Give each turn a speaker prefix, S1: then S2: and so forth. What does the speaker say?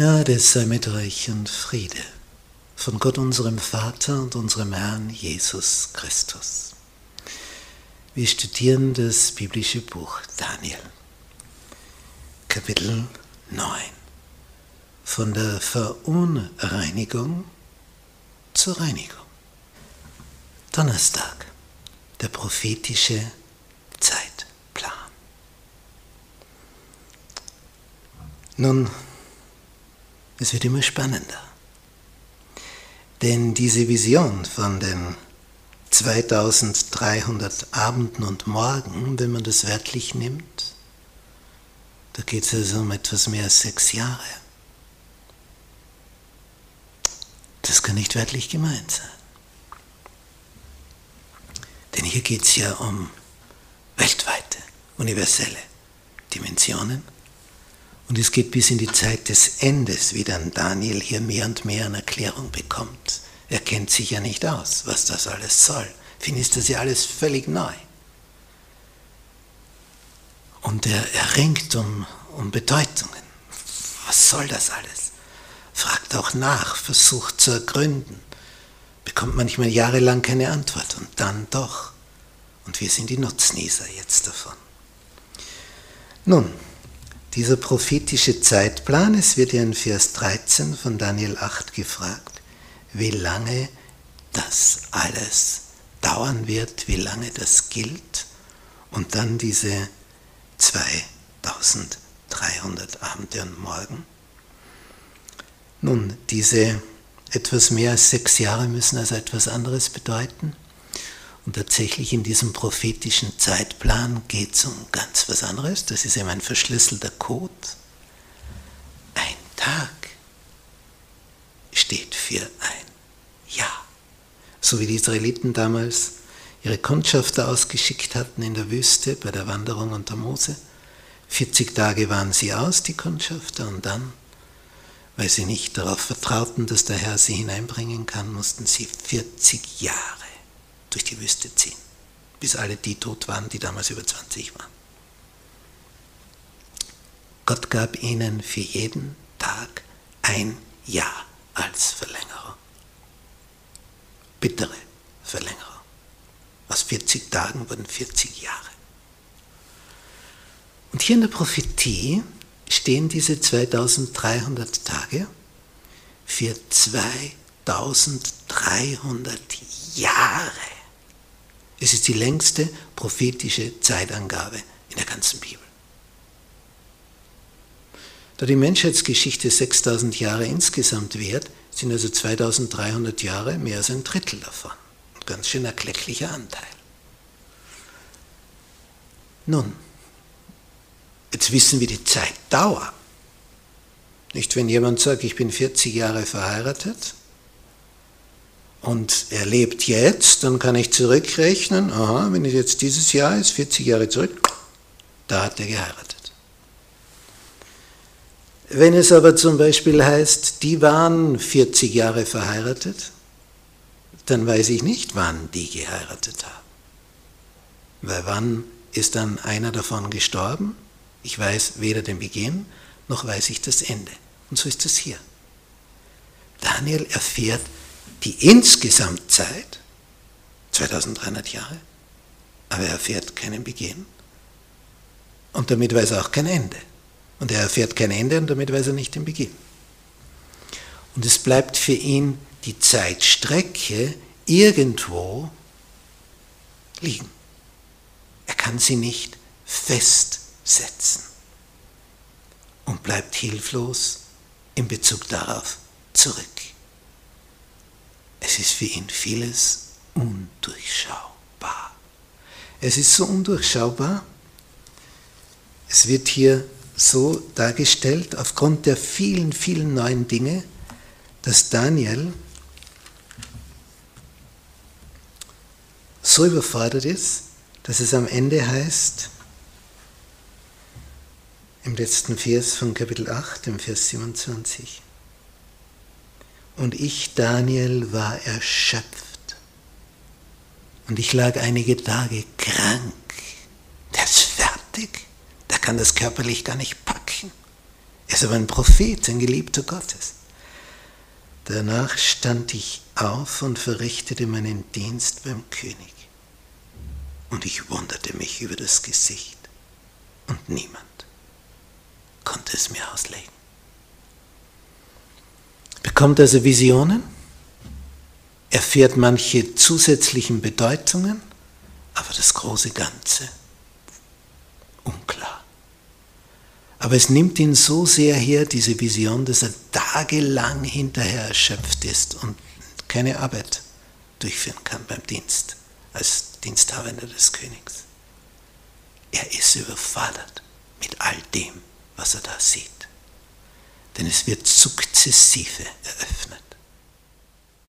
S1: Gnade sei mit euch und Friede von Gott unserem Vater und unserem Herrn Jesus Christus. Wir studieren das biblische Buch Daniel, Kapitel 9, von der Verunreinigung zur Reinigung. Donnerstag, der prophetische Zeitplan. Nun, es wird immer spannender. Denn diese Vision von den 2300 Abenden und Morgen, wenn man das wörtlich nimmt, da geht es also um etwas mehr als sechs Jahre. Das kann nicht wörtlich gemeint sein. Denn hier geht es ja um weltweite, universelle Dimensionen und es geht bis in die Zeit des Endes, wie dann Daniel hier mehr und mehr an Erklärung bekommt. Er kennt sich ja nicht aus, was das alles soll. Für ihn ist das ja alles völlig neu. Und er, er ringt um, um Bedeutungen. Was soll das alles? Fragt auch nach, versucht zu ergründen, bekommt manchmal jahrelang keine Antwort und dann doch. Und wir sind die Nutznießer jetzt davon. Nun, dieser prophetische Zeitplan, es wird ja in Vers 13 von Daniel 8 gefragt, wie lange das alles dauern wird, wie lange das gilt. Und dann diese 2300 Abende und Morgen. Nun, diese etwas mehr als sechs Jahre müssen also etwas anderes bedeuten. Und tatsächlich in diesem prophetischen Zeitplan geht es um ganz was anderes. Das ist eben ein verschlüsselter Code. Ein Tag steht für ein Jahr. So wie die Israeliten damals ihre Kundschafter ausgeschickt hatten in der Wüste bei der Wanderung unter Mose. 40 Tage waren sie aus, die Kundschafter, und dann, weil sie nicht darauf vertrauten, dass der Herr sie hineinbringen kann, mussten sie 40 Jahre durch die Wüste ziehen, bis alle die tot waren, die damals über 20 waren. Gott gab ihnen für jeden Tag ein Jahr als Verlängerung. Bittere Verlängerung. Aus 40 Tagen wurden 40 Jahre. Und hier in der Prophetie stehen diese 2300 Tage für 2300 Jahre. Es ist die längste prophetische Zeitangabe in der ganzen Bibel. Da die Menschheitsgeschichte 6000 Jahre insgesamt währt, sind also 2300 Jahre mehr als ein Drittel davon. Ein ganz schön erklecklicher Anteil. Nun, jetzt wissen wir die Zeitdauer. Nicht, wenn jemand sagt, ich bin 40 Jahre verheiratet, und er lebt jetzt, dann kann ich zurückrechnen, aha, wenn es jetzt dieses Jahr ist, 40 Jahre zurück, da hat er geheiratet. Wenn es aber zum Beispiel heißt, die waren 40 Jahre verheiratet, dann weiß ich nicht, wann die geheiratet haben. Weil wann ist dann einer davon gestorben? Ich weiß weder den Beginn, noch weiß ich das Ende. Und so ist es hier. Daniel erfährt die Insgesamtzeit, 2300 Jahre, aber er erfährt keinen Beginn und damit weiß er auch kein Ende. Und er erfährt kein Ende und damit weiß er nicht den Beginn. Und es bleibt für ihn die Zeitstrecke irgendwo liegen. Er kann sie nicht festsetzen und bleibt hilflos in Bezug darauf zurück. Es ist für ihn vieles undurchschaubar. Es ist so undurchschaubar, es wird hier so dargestellt, aufgrund der vielen, vielen neuen Dinge, dass Daniel so überfordert ist, dass es am Ende heißt, im letzten Vers von Kapitel 8, im Vers 27, und ich, Daniel, war erschöpft. Und ich lag einige Tage krank. Der ist fertig. Der kann das körperlich gar nicht packen. Er ist aber ein Prophet, ein Geliebter Gottes. Danach stand ich auf und verrichtete meinen Dienst beim König. Und ich wunderte mich über das Gesicht. Und niemand konnte es mir auslegen. Bekommt also Visionen, erfährt manche zusätzlichen Bedeutungen, aber das große Ganze unklar. Aber es nimmt ihn so sehr her, diese Vision, dass er tagelang hinterher erschöpft ist und keine Arbeit durchführen kann beim Dienst, als Diensthabender des Königs. Er ist überfordert mit all dem, was er da sieht. Denn es wird sukzessive eröffnet.